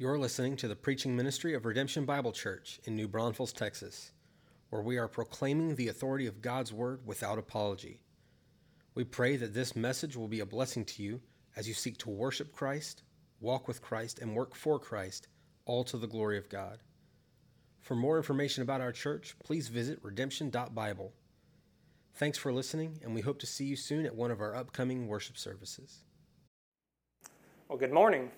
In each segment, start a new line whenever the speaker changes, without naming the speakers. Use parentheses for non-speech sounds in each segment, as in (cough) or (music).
You're listening to the preaching ministry of Redemption Bible Church in New Braunfels, Texas, where we are proclaiming the authority of God's Word without apology. We pray that this message will be a blessing to you as you seek to worship Christ, walk with Christ, and work for Christ, all to the glory of God. For more information about our church, please visit redemption.bible. Thanks for listening, and we hope to see you soon at one of our upcoming worship services.
Well, good morning.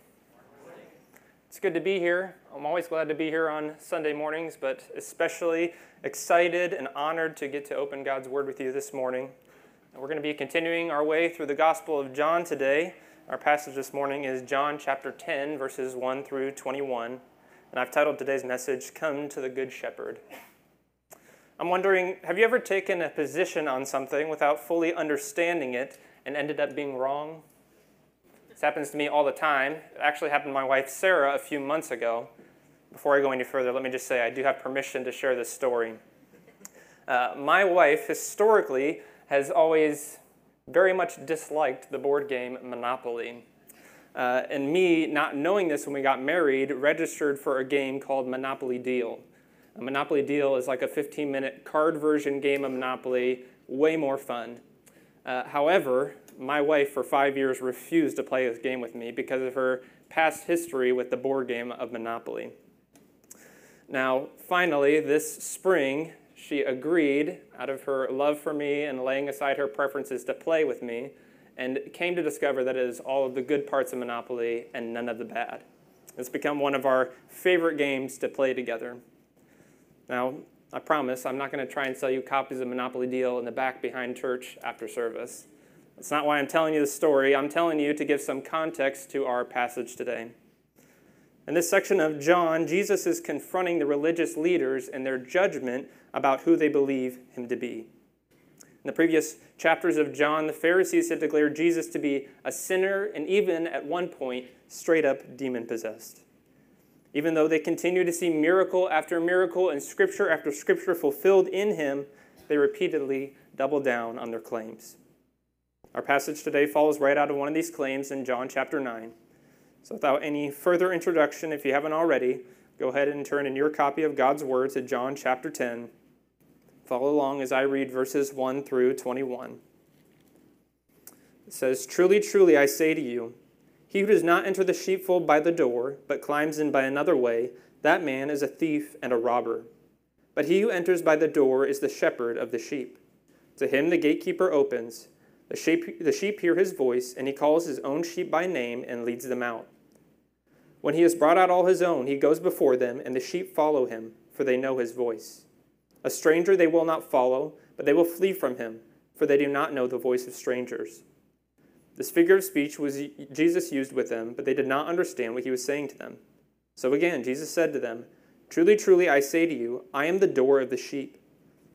It's good to be here. I'm always glad to be here on Sunday mornings, but especially excited and honored to get to open God's Word with you this morning. And we're going to be continuing our way through the Gospel of John today. Our passage this morning is John chapter 10, verses 1 through 21. And I've titled today's message, Come to the Good Shepherd. I'm wondering have you ever taken a position on something without fully understanding it and ended up being wrong? This happens to me all the time. It actually happened to my wife Sarah a few months ago. Before I go any further, let me just say I do have permission to share this story. Uh, my wife historically has always very much disliked the board game Monopoly. Uh, and me, not knowing this when we got married, registered for a game called Monopoly Deal. A Monopoly Deal is like a 15 minute card version game of Monopoly, way more fun. Uh, however, my wife for five years refused to play this game with me because of her past history with the board game of Monopoly. Now, finally, this spring, she agreed out of her love for me and laying aside her preferences to play with me and came to discover that it is all of the good parts of Monopoly and none of the bad. It's become one of our favorite games to play together. Now, I promise I'm not going to try and sell you copies of Monopoly Deal in the back behind church after service. That's not why I'm telling you the story. I'm telling you to give some context to our passage today. In this section of John, Jesus is confronting the religious leaders and their judgment about who they believe him to be. In the previous chapters of John, the Pharisees had declared Jesus to be a sinner and even at one point straight up demon possessed. Even though they continue to see miracle after miracle and scripture after scripture fulfilled in him, they repeatedly double down on their claims. Our passage today follows right out of one of these claims in John chapter 9. So, without any further introduction, if you haven't already, go ahead and turn in your copy of God's Word to John chapter 10. Follow along as I read verses 1 through 21. It says, Truly, truly, I say to you, he who does not enter the sheepfold by the door, but climbs in by another way, that man is a thief and a robber. But he who enters by the door is the shepherd of the sheep. To him the gatekeeper opens. The sheep, the sheep hear his voice, and he calls his own sheep by name and leads them out. When he has brought out all his own, he goes before them, and the sheep follow him, for they know his voice. A stranger they will not follow, but they will flee from him, for they do not know the voice of strangers. This figure of speech was Jesus used with them, but they did not understand what he was saying to them. So again, Jesus said to them, Truly, truly, I say to you, I am the door of the sheep.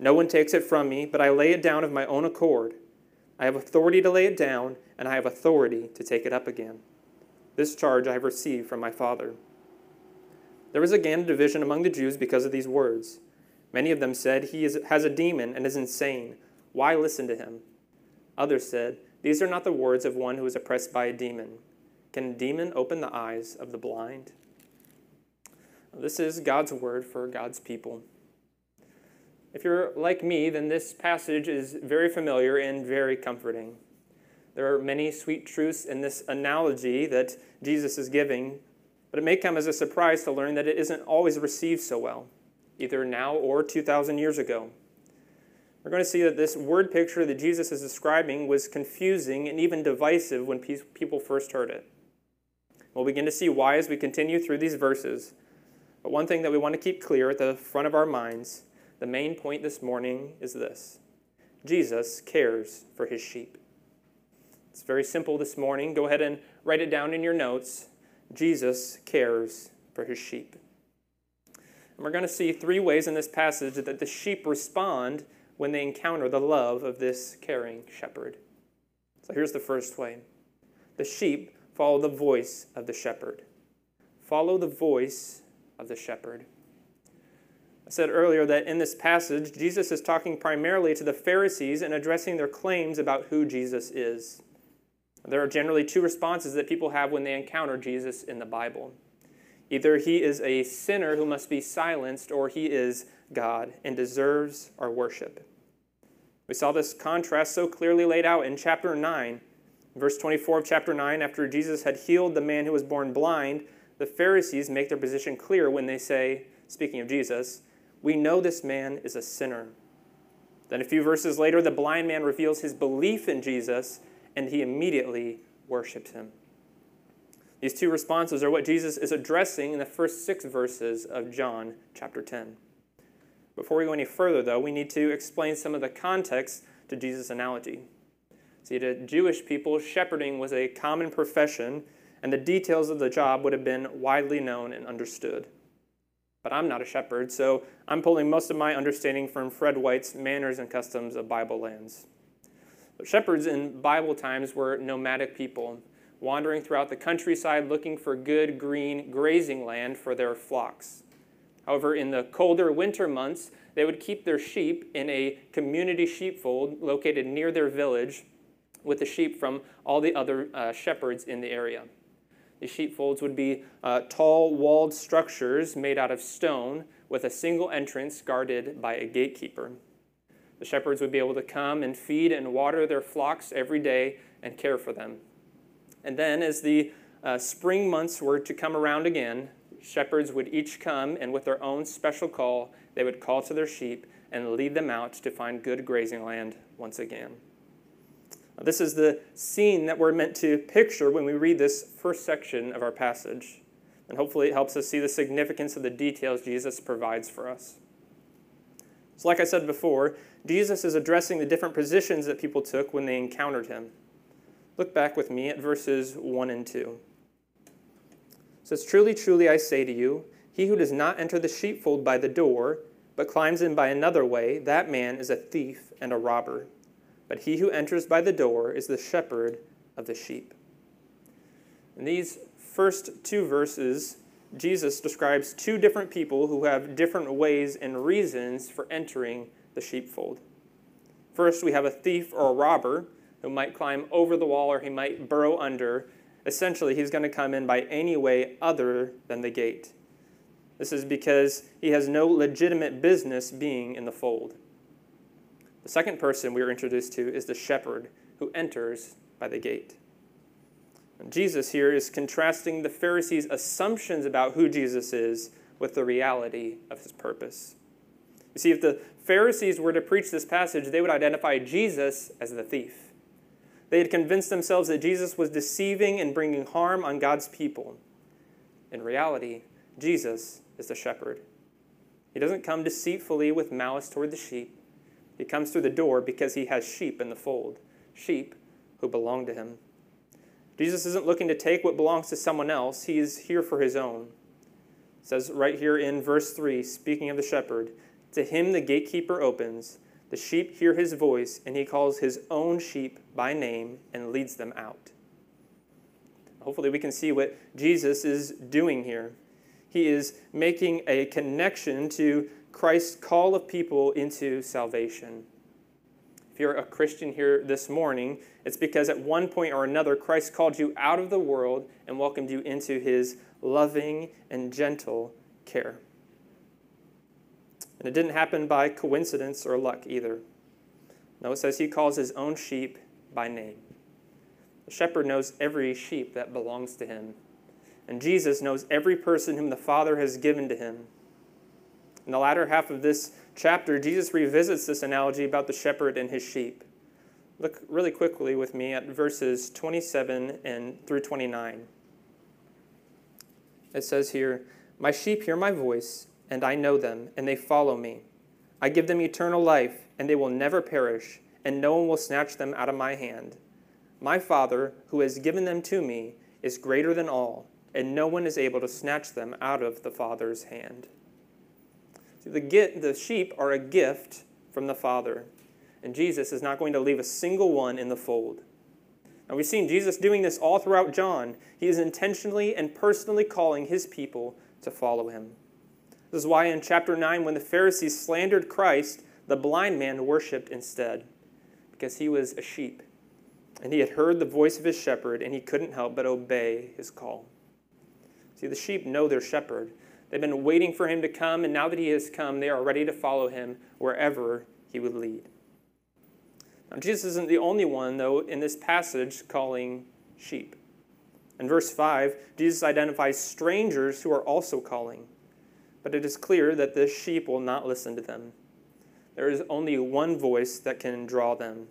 No one takes it from me, but I lay it down of my own accord. I have authority to lay it down, and I have authority to take it up again. This charge I have received from my Father. There was again a division among the Jews because of these words. Many of them said, He is, has a demon and is insane. Why listen to him? Others said, These are not the words of one who is oppressed by a demon. Can a demon open the eyes of the blind? This is God's word for God's people. If you're like me, then this passage is very familiar and very comforting. There are many sweet truths in this analogy that Jesus is giving But it may come as a surprise to learn that it isn't always received so well, either now or 2,000 years ago. We're going to see that this word picture that Jesus is describing was confusing and even divisive when people first heard it. We'll begin to see why as we continue through these verses. But one thing that we want to keep clear at the front of our minds, the main point this morning is this Jesus cares for his sheep. It's very simple this morning. Go ahead and write it down in your notes. Jesus cares for his sheep. And we're going to see three ways in this passage that the sheep respond when they encounter the love of this caring shepherd. So here's the first way the sheep follow the voice of the shepherd. Follow the voice of the shepherd. Said earlier that in this passage, Jesus is talking primarily to the Pharisees and addressing their claims about who Jesus is. There are generally two responses that people have when they encounter Jesus in the Bible. Either he is a sinner who must be silenced, or he is God and deserves our worship. We saw this contrast so clearly laid out in chapter 9. Verse 24 of chapter 9, after Jesus had healed the man who was born blind, the Pharisees make their position clear when they say, speaking of Jesus, We know this man is a sinner. Then a few verses later, the blind man reveals his belief in Jesus and he immediately worships him. These two responses are what Jesus is addressing in the first six verses of John chapter 10. Before we go any further, though, we need to explain some of the context to Jesus' analogy. See, to Jewish people, shepherding was a common profession, and the details of the job would have been widely known and understood. But I'm not a shepherd, so I'm pulling most of my understanding from Fred Wight's Manners and Customs of Bible Lands. Shepherds in Bible times were nomadic people, wandering throughout the countryside looking for good green grazing land for their flocks. However, in the colder winter months, they would keep their sheep in a community sheepfold located near their village with the sheep from all the other uh, shepherds in the area. The sheepfolds would be uh, tall walled structures made out of stone with a single entrance guarded by a gatekeeper. The shepherds would be able to come and feed and water their flocks every day and care for them. And then, as the uh, spring months were to come around again, shepherds would each come and, with their own special call, they would call to their sheep and lead them out to find good grazing land once again. This is the scene that we're meant to picture when we read this first section of our passage. And hopefully, it helps us see the significance of the details Jesus provides for us. So, like I said before, Jesus is addressing the different positions that people took when they encountered him. Look back with me at verses 1 and 2. It says, Truly, truly, I say to you, he who does not enter the sheepfold by the door, but climbs in by another way, that man is a thief and a robber. But he who enters by the door is the shepherd of the sheep. In these first two verses, Jesus describes two different people who have different ways and reasons for entering the sheepfold. First, we have a thief or a robber who might climb over the wall or he might burrow under. Essentially, he's going to come in by any way other than the gate. This is because he has no legitimate business being in the fold. The second person we are introduced to is the shepherd who enters by the gate. Jesus here is contrasting the Pharisees' assumptions about who Jesus is with the reality of his purpose. You see, if the Pharisees were to preach this passage, they would identify Jesus as the thief. They had convinced themselves that Jesus was deceiving and bringing harm on God's people. In reality, Jesus is the shepherd. He doesn't come deceitfully with malice toward the sheep. He comes through the door because he has sheep in the fold, sheep who belong to him. Jesus isn't looking to take what belongs to someone else, he is here for his own. It says right here in verse 3, speaking of the shepherd, to him the gatekeeper opens, the sheep hear his voice, and he calls his own sheep by name and leads them out. Hopefully, we can see what Jesus is doing here. He is making a connection to Christ's call of people into salvation If you're a Christian here this morning, it's because at one point or another, Christ called you out of the world and welcomed you into his loving and gentle care. And it didn't happen by coincidence or luck either. No, it says he calls his own sheep by name. The shepherd knows every sheep that belongs to him. and Jesus knows every person whom the Father has given to him. In the latter half of this chapter, Jesus revisits this analogy about the shepherd and his sheep. Look really quickly with me at verses 27 and through 29. It says here, My sheep hear my voice, and I know them, and they follow me. I give them eternal life, and they will never perish, and no one will snatch them out of my hand. My Father, who has given them to me, is greater than all, and no one is able to snatch them out of the Father's hand. See, the, get, the sheep are a gift from the Father, and Jesus is not going to leave a single one in the fold. Now, we've seen Jesus doing this all throughout John. He is intentionally and personally calling his people to follow him. This is why in chapter 9, when the Pharisees slandered Christ, the blind man worshiped instead, because he was a sheep. And he had heard the voice of his shepherd, and he couldn't help but obey his call. See, the sheep know their shepherd. They've been waiting for him to come, and now that he has come, they are ready to follow him wherever he would lead. Now, Jesus isn't the only one, though, in this passage calling sheep. In verse 5, Jesus identifies strangers who are also calling, but it is clear that the sheep will not listen to them. There is only one voice that can draw them.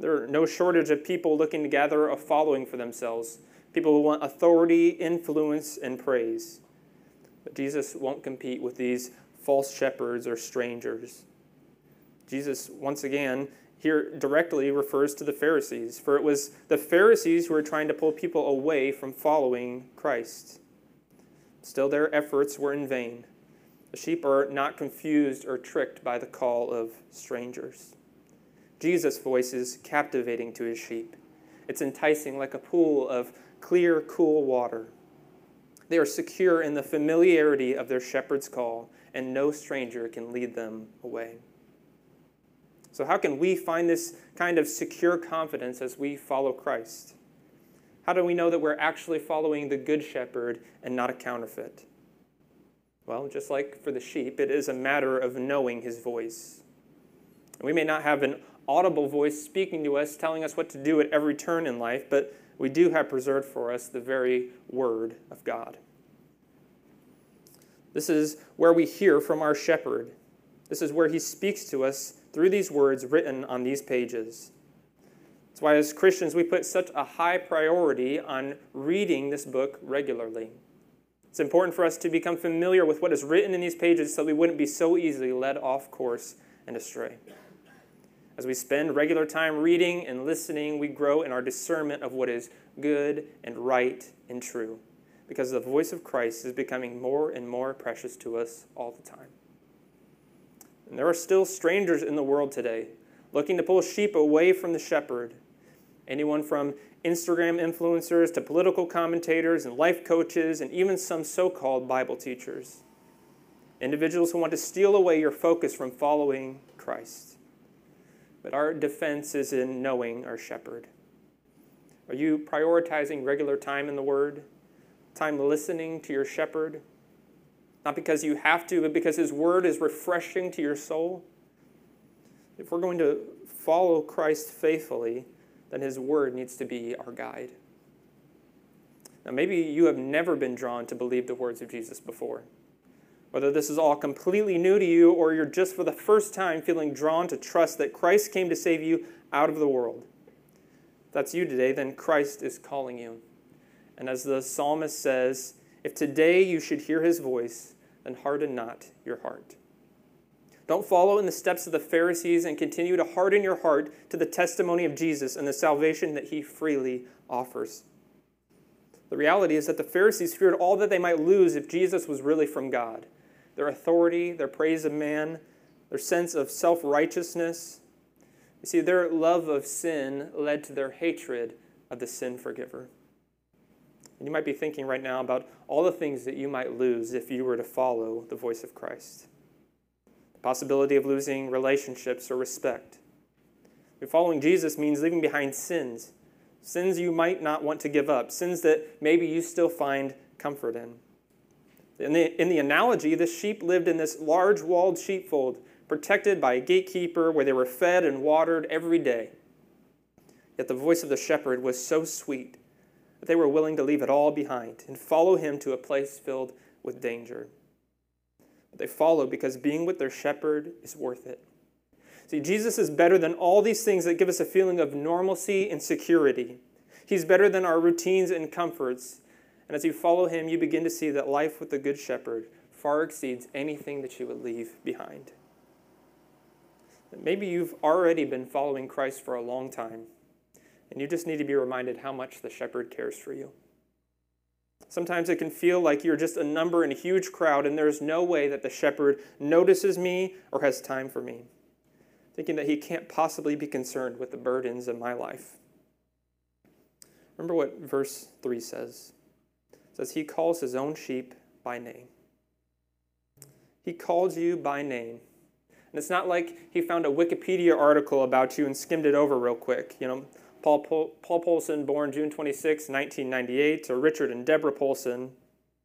There are no shortage of people looking to gather a following for themselves, people who want authority, influence, and praise. But Jesus won't compete with these false shepherds or strangers. Jesus, once again, here directly refers to the Pharisees, for it was the Pharisees who were trying to pull people away from following Christ. Still, their efforts were in vain. The sheep are not confused or tricked by the call of strangers. Jesus' voice is captivating to his sheep. It's enticing like a pool of clear, cool water. They are secure in the familiarity of their shepherd's call, and no stranger can lead them away. So, how can we find this kind of secure confidence as we follow Christ? How do we know that we're actually following the Good Shepherd and not a counterfeit? Well, just like for the sheep, it is a matter of knowing his voice. We may not have an audible voice speaking to us, telling us what to do at every turn in life, but we do have preserved for us the very Word of God. This is where we hear from our shepherd. This is where he speaks to us through these words written on these pages. That's why, as Christians, we put such a high priority on reading this book regularly. It's important for us to become familiar with what is written in these pages so we wouldn't be so easily led off course and astray. As we spend regular time reading and listening, we grow in our discernment of what is good and right and true because the voice of Christ is becoming more and more precious to us all the time. And there are still strangers in the world today looking to pull sheep away from the shepherd. Anyone from Instagram influencers to political commentators and life coaches, and even some so called Bible teachers. Individuals who want to steal away your focus from following Christ. But our defense is in knowing our shepherd. Are you prioritizing regular time in the Word? Time listening to your shepherd? Not because you have to, but because His Word is refreshing to your soul. If we're going to follow Christ faithfully, then His Word needs to be our guide. Now, maybe you have never been drawn to believe the words of Jesus before. Whether this is all completely new to you or you're just for the first time feeling drawn to trust that Christ came to save you out of the world. If that's you today, then Christ is calling you. And as the psalmist says, if today you should hear his voice, and harden not your heart. Don't follow in the steps of the Pharisees and continue to harden your heart to the testimony of Jesus and the salvation that he freely offers. The reality is that the Pharisees feared all that they might lose if Jesus was really from God their authority, their praise of man, their sense of self righteousness. You see, their love of sin led to their hatred of the sin forgiver. And you might be thinking right now about all the things that you might lose if you were to follow the voice of Christ. The possibility of losing relationships or respect. following Jesus means leaving behind sins, sins you might not want to give up, sins that maybe you still find comfort in. In the, in the analogy, the sheep lived in this large walled sheepfold, protected by a gatekeeper where they were fed and watered every day. Yet the voice of the shepherd was so sweet that they were willing to leave it all behind and follow him to a place filled with danger. But they follow because being with their shepherd is worth it. See, Jesus is better than all these things that give us a feeling of normalcy and security. He's better than our routines and comforts. And as you follow him, you begin to see that life with the Good Shepherd far exceeds anything that you would leave behind. Maybe you've already been following Christ for a long time, and you just need to be reminded how much the shepherd cares for you. Sometimes it can feel like you're just a number in a huge crowd, and there's no way that the shepherd notices me or has time for me, thinking that he can't possibly be concerned with the burdens of my life. Remember what verse 3 says? Says, He calls his own sheep by name. He calls you by name. And it's not like he found a Wikipedia article about you and skimmed it over real quick. You know, Paul, Paul, Paul Polson, born June 26, 1998, or Richard and Deborah Polson.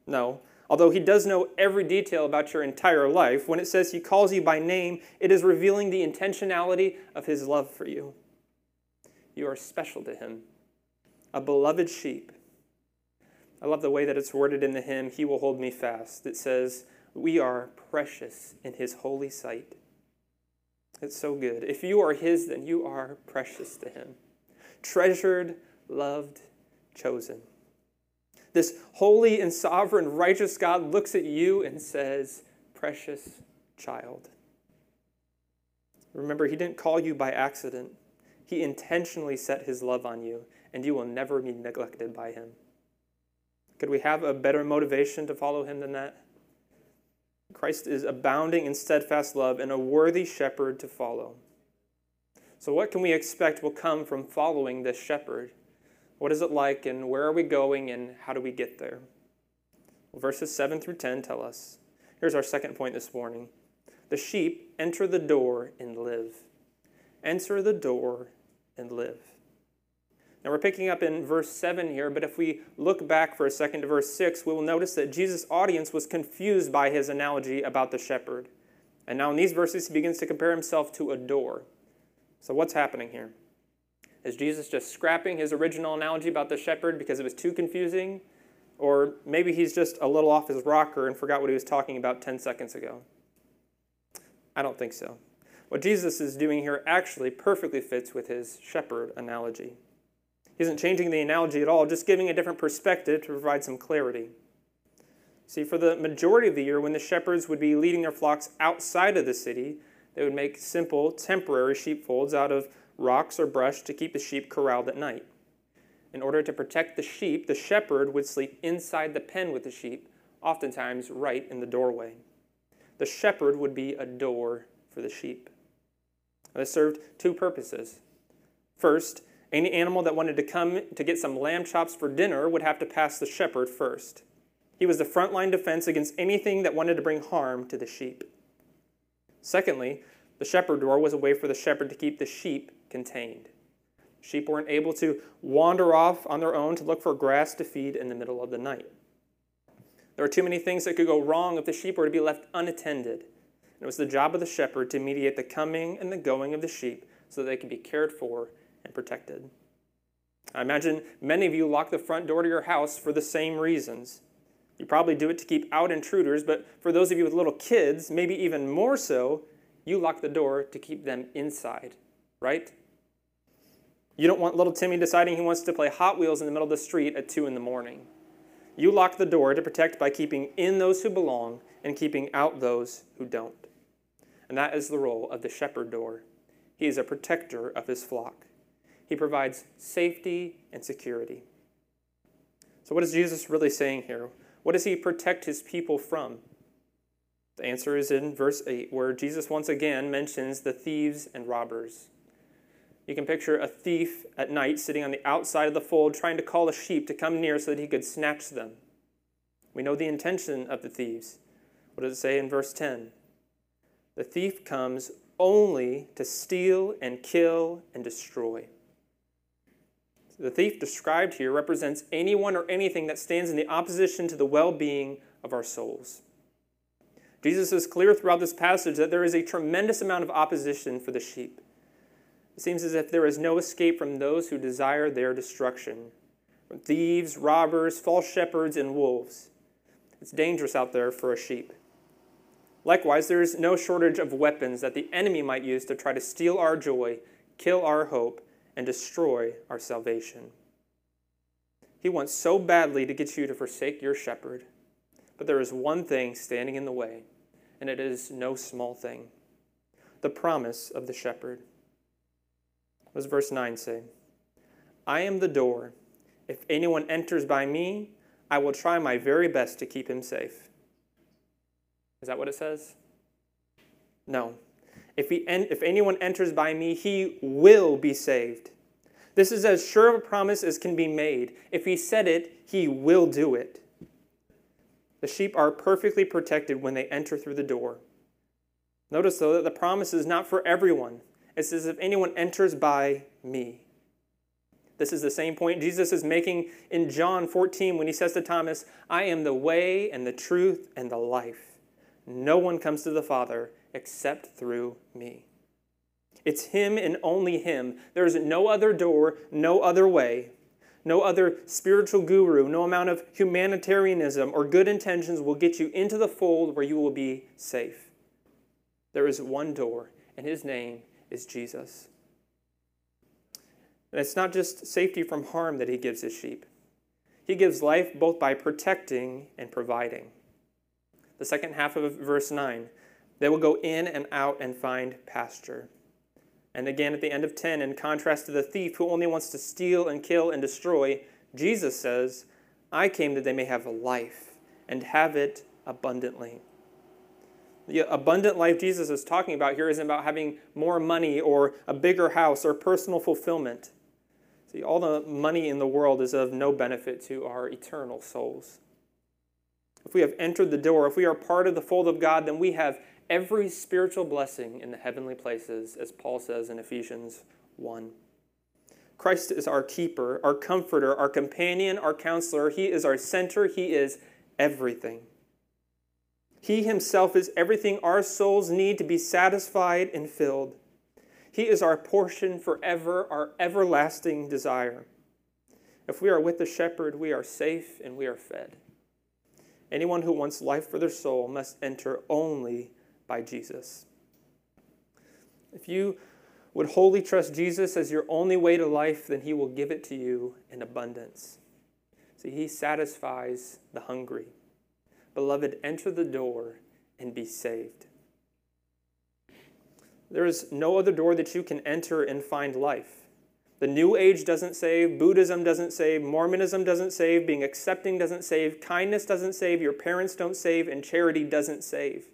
No. Although he does know every detail about your entire life, when it says he calls you by name, it is revealing the intentionality of his love for you. You are special to him, a beloved sheep. I love the way that it's worded in the hymn, He Will Hold Me Fast. It says, We are precious in His holy sight. It's so good. If you are His, then you are precious to Him. Treasured, loved, chosen. This holy and sovereign, righteous God looks at you and says, Precious child. Remember, He didn't call you by accident. He intentionally set His love on you, and you will never be neglected by Him. Could we have a better motivation to follow Him than that? Christ is abounding in steadfast love and a worthy shepherd to follow. So, what can we expect will come from following this shepherd? What is it like, and where are we going, and how do we get there? Well, verses 7 through 10 tell us. Here's our second point this morning The sheep enter the door and live. Enter the door and live. Now we're picking up in verse 7 here, but if we look back for a second to verse 6, we will notice that Jesus' audience was confused by his analogy about the shepherd. And now in these verses, he begins to compare himself to a door. So what's happening here? Is Jesus just scrapping his original analogy about the shepherd because it was too confusing? Or maybe he's just a little off his rocker and forgot what he was talking about 10 seconds ago? I don't think so. What Jesus is doing here actually perfectly fits with his shepherd analogy. Isn't changing the analogy at all, just giving a different perspective to provide some clarity. See, for the majority of the year, when the shepherds would be leading their flocks outside of the city, they would make simple, temporary sheepfolds out of rocks or brush to keep the sheep corralled at night. In order to protect the sheep, the shepherd would sleep inside the pen with the sheep, oftentimes right in the doorway. The shepherd would be a door for the sheep. This served two purposes. First, any animal that wanted to come to get some lamb chops for dinner would have to pass the shepherd first. He was the frontline defense against anything that wanted to bring harm to the sheep. Secondly, the shepherd door was a way for the shepherd to keep the sheep contained. Sheep weren't able to wander off on their own to look for grass to feed in the middle of the night. There were too many things that could go wrong if the sheep were to be left unattended. And it was the job of the shepherd to mediate the coming and the going of the sheep so that they could be cared for and protected. I imagine many of you lock the front door to your house for the same reasons. You probably do it to keep out intruders, but for those of you with little kids, maybe even more so, you lock the door to keep them inside, right? You don't want little Timmy deciding he wants to play Hot Wheels in the middle of the street at 2 in the morning. You lock the door to protect by keeping in those who belong and keeping out those who don't. And that is the role of the shepherd door. He is a protector of his flock. He provides safety and security. So, what is Jesus really saying here? What does he protect his people from? The answer is in verse 8, where Jesus once again mentions the thieves and robbers. You can picture a thief at night sitting on the outside of the fold trying to call a sheep to come near so that he could snatch them. We know the intention of the thieves. What does it say in verse 10? The thief comes only to steal and kill and destroy. The thief described here represents anyone or anything that stands in the opposition to the well being of our souls. Jesus is clear throughout this passage that there is a tremendous amount of opposition for the sheep. It seems as if there is no escape from those who desire their destruction. from thieves, robbers, false shepherds, and wolves. It's dangerous out there for a sheep. Likewise, there is no shortage of weapons that the enemy might use to try to steal our joy, kill our hope, and destroy our salvation. He wants so badly to get you to forsake your shepherd, but there is one thing standing in the way, and it is no small thing the promise of the shepherd. What does verse 9 say? I am the door. If anyone enters by me, I will try my very best to keep him safe. Is that what it says? No. If, he if anyone enters by me, he will be saved. This is as sure of a promise as can be made. If he said it, he will do it. The sheep are perfectly protected when they enter through the door. Notice, though, that the promise is not for everyone. It says, if anyone enters by me. This is the same point Jesus is making in John 14 when he says to Thomas, I am the way and the truth and the life. No one comes to the Father except through me. It's Him and only Him. There is no other door, no other way. No other spiritual guru, no amount of humanitarianism or good intentions will get you into the fold where you will be safe. There is one door, and His name is Jesus. And it's not just safety from harm that He gives His sheep, He gives life both by protecting and providing the second half of verse 9. They will go in and out and find pasture. And again at the end of 10, in contrast to the thief who only wants to steal and kill and destroy, Jesus says, I came that they may have life and have it abundantly. The abundant life Jesus is talking about here isn't about having more money or a bigger house or personal fulfillment. See, all the money in the world is of no benefit to our eternal souls if we have entered the door, if we are part of the fold of God, then we have every spiritual blessing in the heavenly places, as Paul says in Ephesians 1. Christ is our keeper, our comforter, our companion, our counselor. He is our center. He is everything. He himself is everything our souls need to be satisfied and filled. He is our portion forever, our everlasting desire. If we are with the shepherd, we are safe and we are fed. Anyone who wants life for their soul must enter only by Jesus. If you would wholly trust Jesus as your only way to life, then he will give it to you in abundance. See, he satisfies the hungry. Beloved, enter the door and be saved. There is no other door that you can enter and find life. The New Age doesn't save, Buddhism doesn't save, Mormonism doesn't save, being accepting doesn't save, kindness doesn't save, your parents don't save, and charity doesn't save.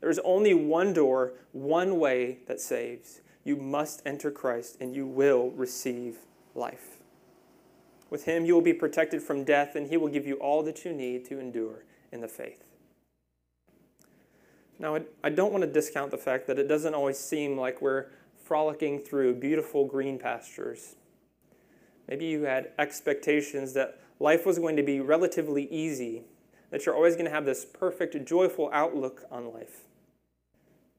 There's only one door, one way that saves. You must enter Christ and you will receive life. With Him, you will be protected from death, and He will give you all that you need to endure in the faith. Now, I don't want to discount the fact that it doesn't always seem like we're frolicking through beautiful green pastures. Maybe you had expectations that life was going to be relatively easy, that you're always going to have this perfect, joyful outlook on life.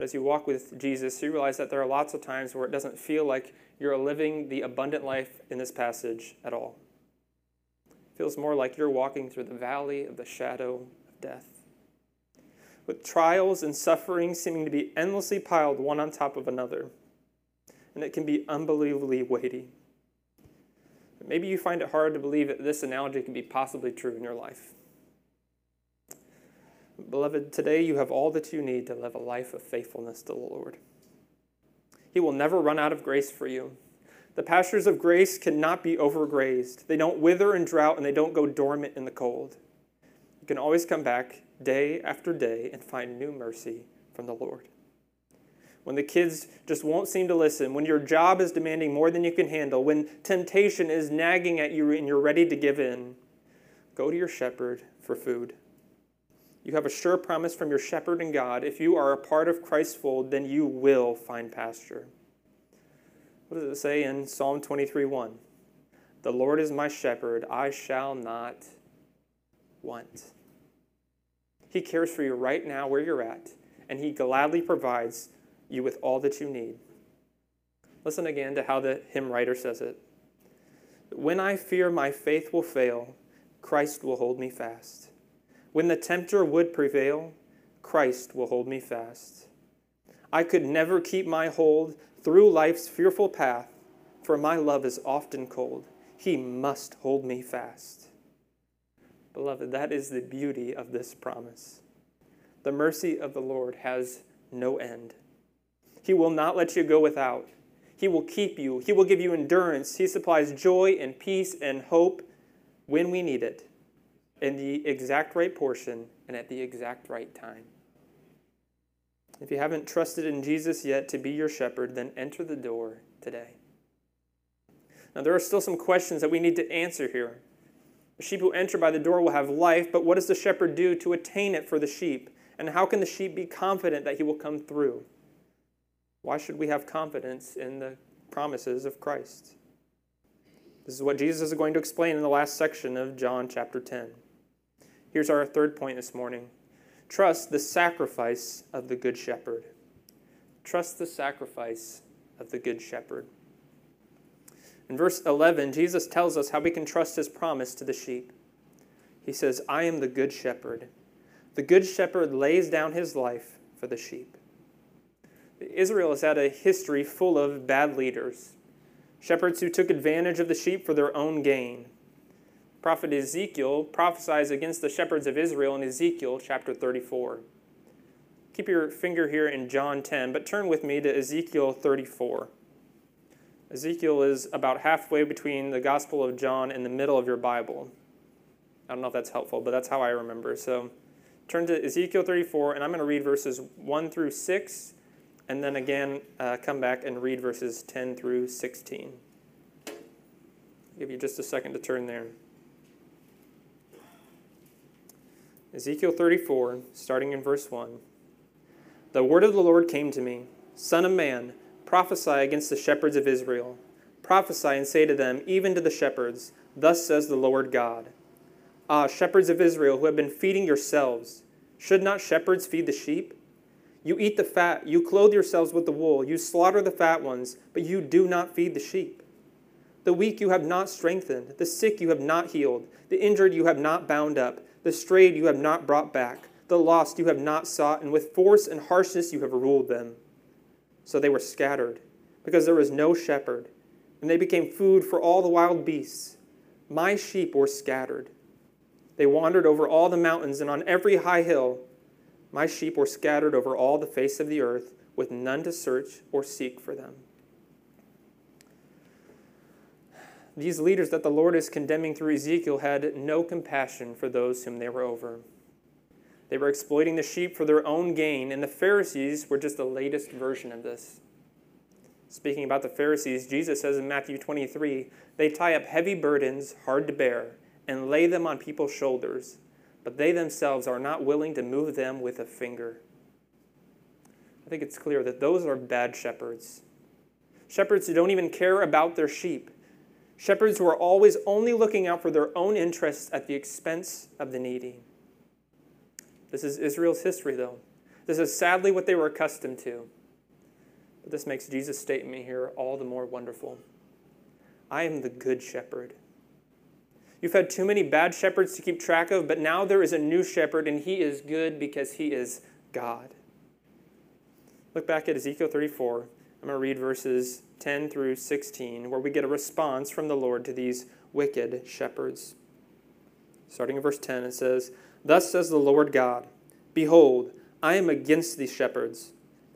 But as you walk with Jesus, you realize that there are lots of times where it doesn't feel like you're living the abundant life in this passage at all. It feels more like you're walking through the valley of the shadow of death. With trials and suffering seeming to be endlessly piled one on top of another and it can be unbelievably weighty. Maybe you find it hard to believe that this analogy can be possibly true in your life. Beloved, today you have all that you need to live a life of faithfulness to the Lord. He will never run out of grace for you. The pastures of grace cannot be overgrazed. They don't wither in drought and they don't go dormant in the cold. You can always come back day after day and find new mercy from the Lord when the kids just won't seem to listen, when your job is demanding more than you can handle, when temptation is nagging at you and you're ready to give in, go to your shepherd for food. You have a sure promise from your shepherd and God. If you are a part of Christ's fold, then you will find pasture. What does it say in Psalm 23 1? The Lord is my shepherd, I shall not want. He cares for you right now where you're at, and He gladly provides you with all that you need. Listen again to how the hymn writer says it. When I fear my faith will fail, Christ will hold me fast. When the tempter would prevail, Christ will hold me fast. I could never keep my hold through life's fearful path, for my love is often cold. He must hold me fast. Beloved, that is the beauty of this promise. The mercy of the Lord has no end. He will not let you go without. He will keep you. He will give you endurance. He supplies joy and peace and hope when we need it, in the exact right portion and at the exact right time. If you haven't trusted in Jesus yet to be your shepherd, then enter the door today. Now, there are still some questions that we need to answer here. The sheep who enter by the door will have life, but what does the shepherd do to attain it for the sheep? And how can the sheep be confident that he will come through? Why should we have confidence in the promises of Christ? This is what Jesus is going to explain in the last section of John chapter 10. Here's our third point this morning trust the sacrifice of the Good Shepherd. Trust the sacrifice of the Good Shepherd. In verse 11, Jesus tells us how we can trust his promise to the sheep. He says, I am the Good Shepherd. The Good Shepherd lays down his life for the sheep. Israel has had a history full of bad leaders, shepherds who took advantage of the sheep for their own gain. Prophet Ezekiel prophesies against the shepherds of Israel in Ezekiel chapter 34. Keep your finger here in John 10, but turn with me to Ezekiel 34. Ezekiel is about halfway between the Gospel of John and the middle of your Bible. I don't know if that's helpful, but that's how I remember. So turn to Ezekiel 34, and I'm going to read verses 1 through 6 and then again uh, come back and read verses 10 through 16. I'll give you just a second to turn there. Ezekiel 34, starting in verse 1. The word of the Lord came to me Son of man, prophesy against the shepherds of Israel. Prophesy and say to them, even to the shepherds, Thus says the Lord God. Ah, shepherds of Israel who have been feeding yourselves, should not shepherds feed the sheep? You eat the fat, you clothe yourselves with the wool, you slaughter the fat ones, but you do not feed the sheep. The weak you have not strengthened, the sick you have not healed, the injured you have not bound up, the strayed you have not brought back, the lost you have not sought, and with force and harshness you have ruled them. So they were scattered, because there was no shepherd, and they became food for all the wild beasts. My sheep were scattered. They wandered over all the mountains and on every high hill. My sheep were scattered over all the face of the earth, with none to search or seek for them. These leaders that the Lord is condemning through Ezekiel had no compassion for those whom they were over. They were exploiting the sheep for their own gain, and the Pharisees were just the latest version of this. Speaking about the Pharisees, Jesus says in Matthew 23 they tie up heavy burdens, hard to bear, and lay them on people's shoulders but they themselves are not willing to move them with a finger. I think it's clear that those are bad shepherds. Shepherds who don't even care about their sheep. Shepherds were always only looking out for their own interests at the expense of the needy. This is Israel's history, though. This is sadly what they were accustomed to. But this makes Jesus' statement here all the more wonderful. I am the good shepherd. You've had too many bad shepherds to keep track of, but now there is a new shepherd, and he is good because he is God. Look back at Ezekiel 34. I'm going to read verses 10 through 16, where we get a response from the Lord to these wicked shepherds. Starting in verse 10, it says, Thus says the Lord God Behold, I am against these shepherds,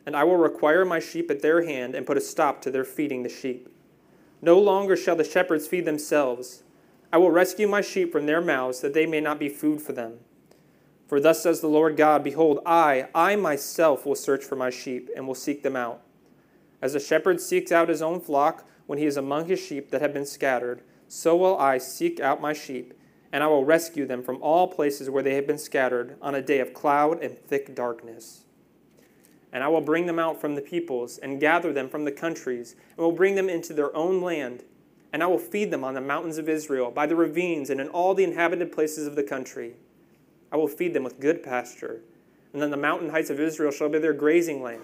and I will require my sheep at their hand and put a stop to their feeding the sheep. No longer shall the shepherds feed themselves I will rescue my sheep from their mouths, that they may not be food for them. For thus says the Lord God Behold, I, I myself will search for my sheep, and will seek them out. As a shepherd seeks out his own flock when he is among his sheep that have been scattered, so will I seek out my sheep, and I will rescue them from all places where they have been scattered on a day of cloud and thick darkness. And I will bring them out from the peoples, and gather them from the countries, and will bring them into their own land and I will feed them on the mountains of Israel, by the ravines, and in all the inhabited places of the country. I will feed them with good pasture, and then the mountain heights of Israel shall be their grazing land.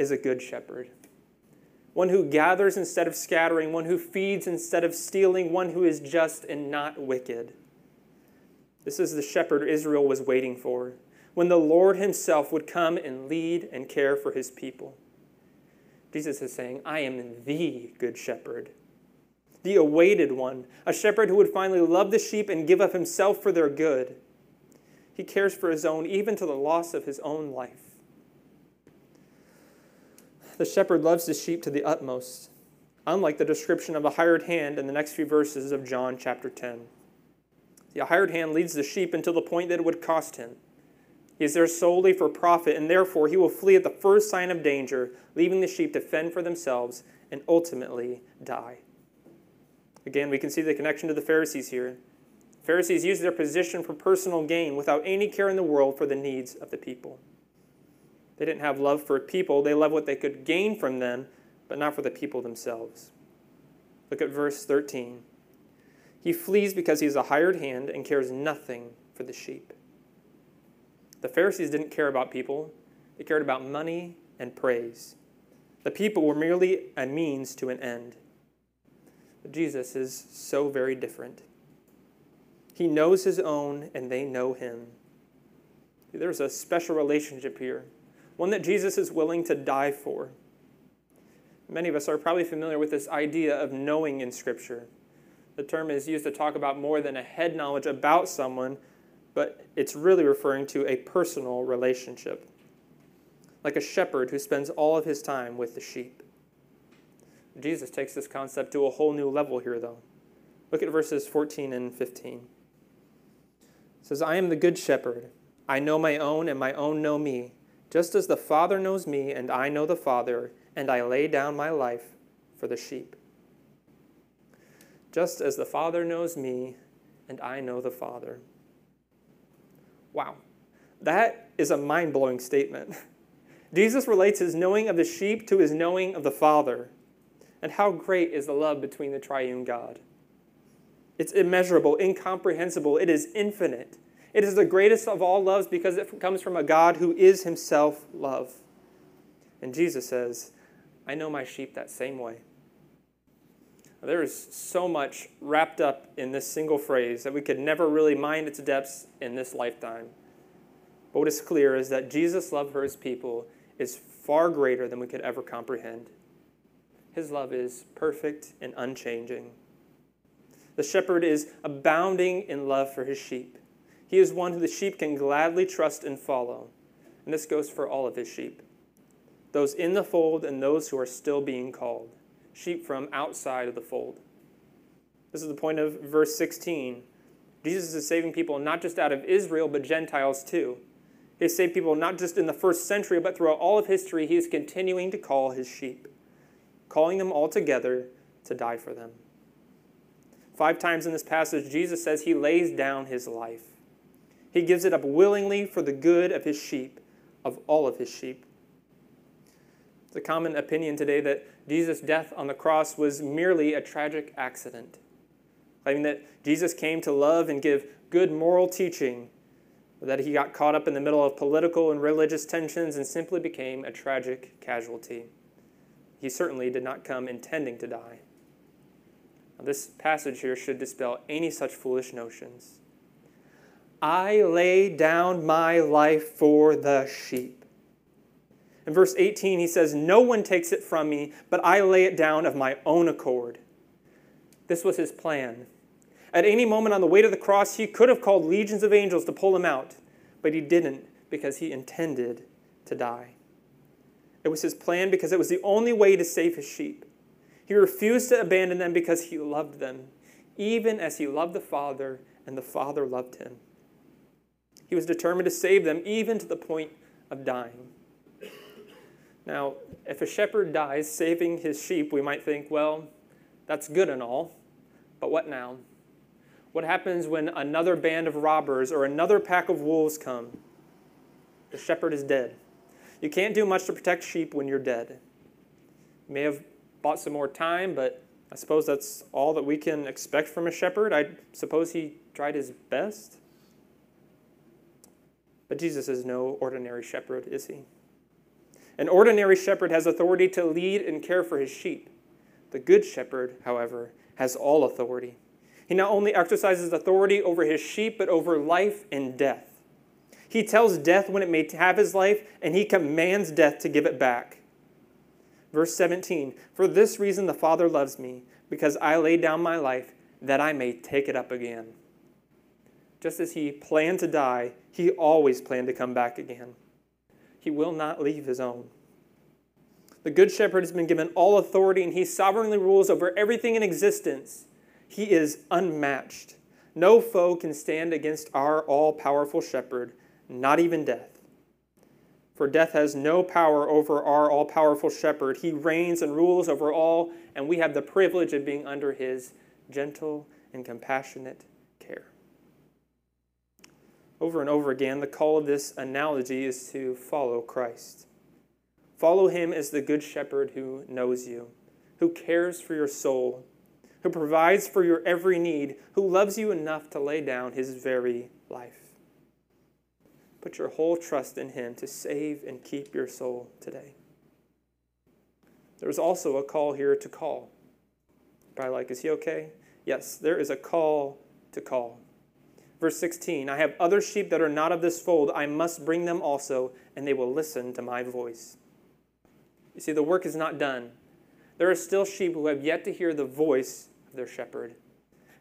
is a good shepherd. One who gathers instead of scattering, one who feeds instead of stealing, one who is just and not wicked. This is the shepherd Israel was waiting for, when the Lord himself would come and lead and care for his people. Jesus is saying, I am the good shepherd, the awaited one, a shepherd who would finally love the sheep and give up himself for their good. He cares for his own, even to the loss of his own life the shepherd loves his sheep to the utmost, unlike the description of a hired hand in the next few verses of John chapter 10. The hired hand leads the sheep until the point that it would cost him. He is there solely for profit, and therefore he will flee at the first sign of danger, leaving the sheep to fend for themselves and ultimately die. Again, we can see the connection to the Pharisees here. Pharisees used their position for personal gain without any care in the world for the needs of the people. They didn't have love for people. They loved what they could gain from them, but not for the people themselves. Look at verse 13. He flees because he is a hired hand and cares nothing for the sheep. The Pharisees didn't care about people, they cared about money and praise. The people were merely a means to an end. But Jesus is so very different. He knows his own, and they know him. There's a special relationship here one that Jesus is willing to die for. Many of us are probably familiar with this idea of knowing in Scripture. The term is used to talk about more than a head knowledge about someone, but it's really referring to a personal relationship. Like a shepherd who spends all of his time with the sheep. Jesus takes this concept to a whole new level here, though. Look at verses 14 and 15. It says, I am the good shepherd. I know my own, and my own know me just as the Father knows me, and I know the Father, and I lay down my life for the sheep. Just as the Father knows me, and I know the Father. Wow, that is a mind blowing statement. (laughs) Jesus relates his knowing of the sheep to his knowing of the Father. And how great is the love between the triune God? It's immeasurable, incomprehensible, it is infinite. It is the greatest of all loves because it comes from a God who is himself love. And Jesus says, I know my sheep that same way. There is so much wrapped up in this single phrase that we could never really mind its depths in this lifetime. But what is clear is that Jesus' love for his people is far greater than we could ever comprehend. His love is perfect and unchanging. The shepherd is abounding in love for his sheep. He is one who the sheep can gladly trust and follow. And this goes for all of his sheep those in the fold and those who are still being called, sheep from outside of the fold. This is the point of verse 16. Jesus is saving people not just out of Israel, but Gentiles too. He saved people not just in the first century, but throughout all of history, he is continuing to call his sheep, calling them all together to die for them. Five times in this passage, Jesus says he lays down his life. He gives it up willingly for the good of his sheep, of all of his sheep. It's a common opinion today that Jesus' death on the cross was merely a tragic accident, claiming that Jesus came to love and give good moral teaching, but that he got caught up in the middle of political and religious tensions and simply became a tragic casualty. He certainly did not come intending to die. Now, this passage here should dispel any such foolish notions. I lay down my life for the sheep. In verse 18, he says, No one takes it from me, but I lay it down of my own accord. This was his plan. At any moment on the way to the cross, he could have called legions of angels to pull him out, but he didn't because he intended to die. It was his plan because it was the only way to save his sheep. He refused to abandon them because he loved them, even as he loved the Father and the Father loved him. He was determined to save them, even to the point of dying. Now, if a shepherd dies saving his sheep, we might think, well, that's good and all, but what now? What happens when another band of robbers or another pack of wolves come? The shepherd is dead. You can't do much to protect sheep when you're dead. You may have bought some more time, but I suppose that's all that we can expect from a shepherd. I suppose he tried his best. But Jesus is no ordinary shepherd, is he? An ordinary shepherd has authority to lead and care for his sheep. The good shepherd, however, has all authority. He not only exercises authority over his sheep, but over life and death. He tells death when it may have his life, and he commands death to give it back. Verse 17 For this reason the Father loves me, because I lay down my life that I may take it up again. Just as he planned to die, he always planned to come back again. He will not leave his own. The Good Shepherd has been given all authority, and he sovereignly rules over everything in existence. He is unmatched. No foe can stand against our all powerful shepherd, not even death. For death has no power over our all powerful shepherd. He reigns and rules over all, and we have the privilege of being under his gentle and compassionate. Over and over again, the call of this analogy is to follow Christ. Follow him as the good shepherd who knows you, who cares for your soul, who provides for your every need, who loves you enough to lay down his very life. Put your whole trust in Him to save and keep your soul today. There's also a call here to call. Probably like, is he okay? Yes, there is a call to call. Verse 16 I have other sheep that are not of this fold. I must bring them also, and they will listen to my voice. You see, the work is not done. There are still sheep who have yet to hear the voice of their shepherd.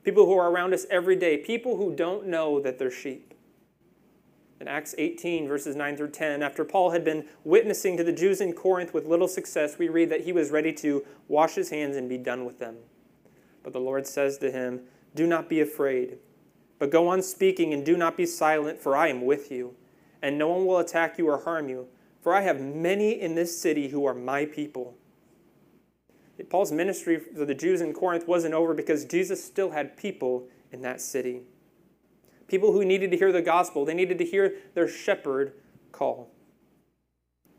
People who are around us every day, people who don't know that they're sheep in Acts 18, verses 9 through 10, after Paul had been witnessing to the Jews in Corinth with little success, we read that he was ready to wash his hands and be done with them. But the Lord says to him, Do not be afraid, but go on speaking and do not be silent, for I am with you, and no one will attack you or harm you, for I have many in this city who are my people. Paul's ministry for the Jews in Corinth wasn't over because Jesus still had people in that city people who needed to hear the gospel. They needed to hear their shepherd call.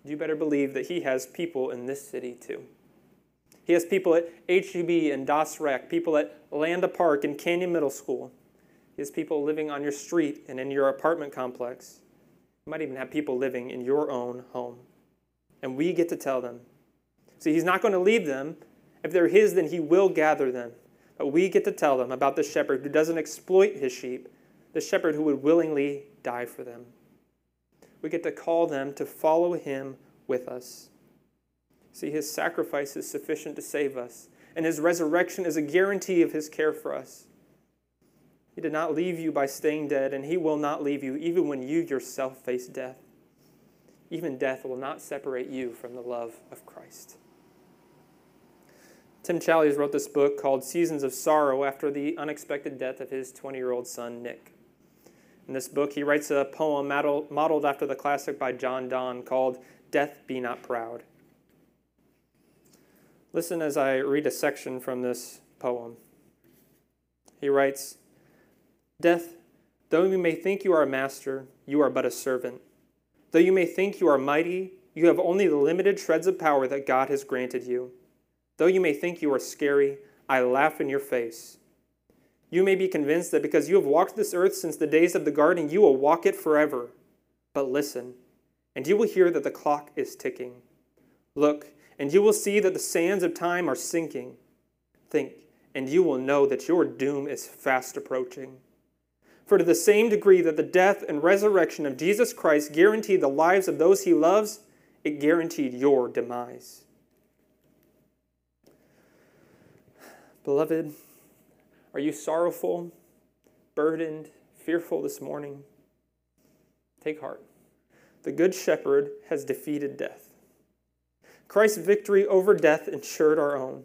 You better believe that he has people in this city too. He has people at HEB and Das Rec, people at Landa Park and Canyon Middle School. Has people living on your street and in your apartment complex. You might even have people living in your own home. And we get to tell them. See, he's not going to leave them. If they're his, then he will gather them. But we get to tell them about the shepherd who doesn't exploit his sheep, the shepherd who would willingly die for them. We get to call them to follow him with us. See, his sacrifice is sufficient to save us, and his resurrection is a guarantee of his care for us. He did not leave you by staying dead, and he will not leave you even when you yourself face death. Even death will not separate you from the love of Christ. Tim Challies wrote this book called Seasons of Sorrow after the unexpected death of his 20 year old son, Nick. In this book, he writes a poem modeled after the classic by John Donne called Death Be Not Proud. Listen as I read a section from this poem. He writes Death, though you may think you are a master, you are but a servant. Though you may think you are mighty, you have only the limited shreds of power that God has granted you. Though you may think you are scary, I laugh in your face. You may be convinced that because you have walked this earth since the days of the garden, you will walk it forever. But listen, and you will hear that the clock is ticking. Look, and you will see that the sands of time are sinking. Think, and you will know that your doom is fast approaching. For to the same degree that the death and resurrection of Jesus Christ guaranteed the lives of those he loves, it guaranteed your demise. Beloved, are you sorrowful, burdened, fearful this morning? Take heart. The Good Shepherd has defeated death. Christ's victory over death ensured our own.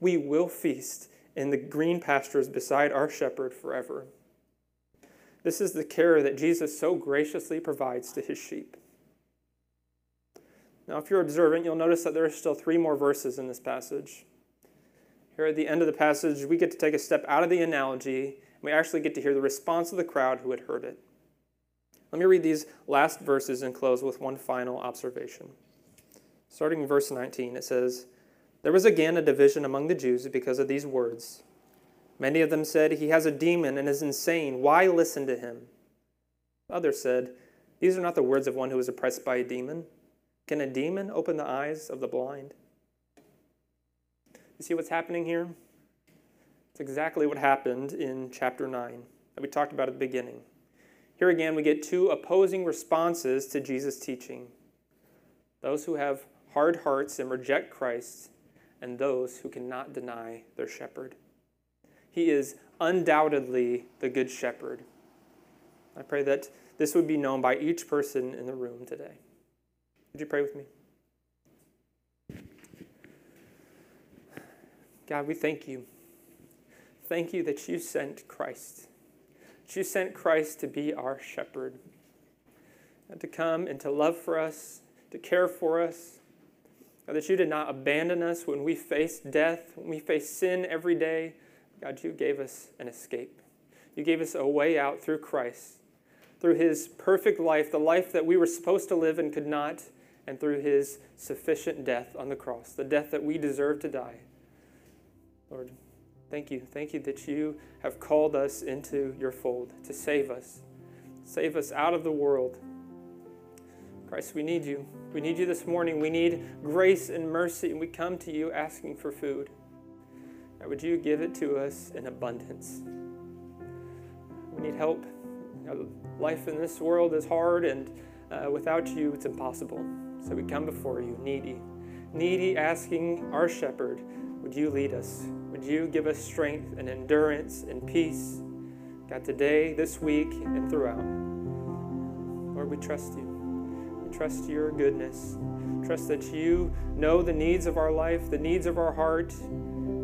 We will feast in the green pastures beside our shepherd forever. This is the care that Jesus so graciously provides to his sheep. Now, if you're observant, you'll notice that there are still three more verses in this passage. Here at the end of the passage, we get to take a step out of the analogy, and we actually get to hear the response of the crowd who had heard it. Let me read these last verses and close with one final observation. Starting in verse 19, it says, There was again a division among the Jews because of these words. Many of them said, He has a demon and is insane. Why listen to him? Others said, These are not the words of one who is oppressed by a demon. Can a demon open the eyes of the blind? You see what's happening here? It's exactly what happened in chapter 9 that we talked about at the beginning. Here again, we get two opposing responses to Jesus' teaching those who have hard hearts and reject Christ, and those who cannot deny their shepherd. He is undoubtedly the good shepherd. I pray that this would be known by each person in the room today. Would you pray with me? God, we thank you. Thank you that you sent Christ. That you sent Christ to be our shepherd, and to come and to love for us, to care for us. God, that you did not abandon us when we faced death, when we faced sin every day. God, you gave us an escape. You gave us a way out through Christ, through his perfect life, the life that we were supposed to live and could not, and through his sufficient death on the cross, the death that we deserve to die. Lord, thank you. Thank you that you have called us into your fold to save us, save us out of the world. Christ, we need you. We need you this morning. We need grace and mercy, and we come to you asking for food. Would you give it to us in abundance? We need help. You know, life in this world is hard, and uh, without you, it's impossible. So we come before you, needy, needy, asking our shepherd, would you lead us? Would you give us strength and endurance and peace? God, today, this week, and throughout. Lord, we trust you. We trust your goodness. Trust that you know the needs of our life, the needs of our heart,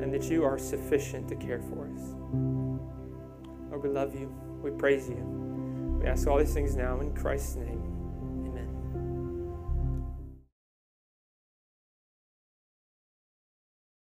and that you are sufficient to care for us. Lord, we love you. We praise you. We ask all these things now in Christ's name.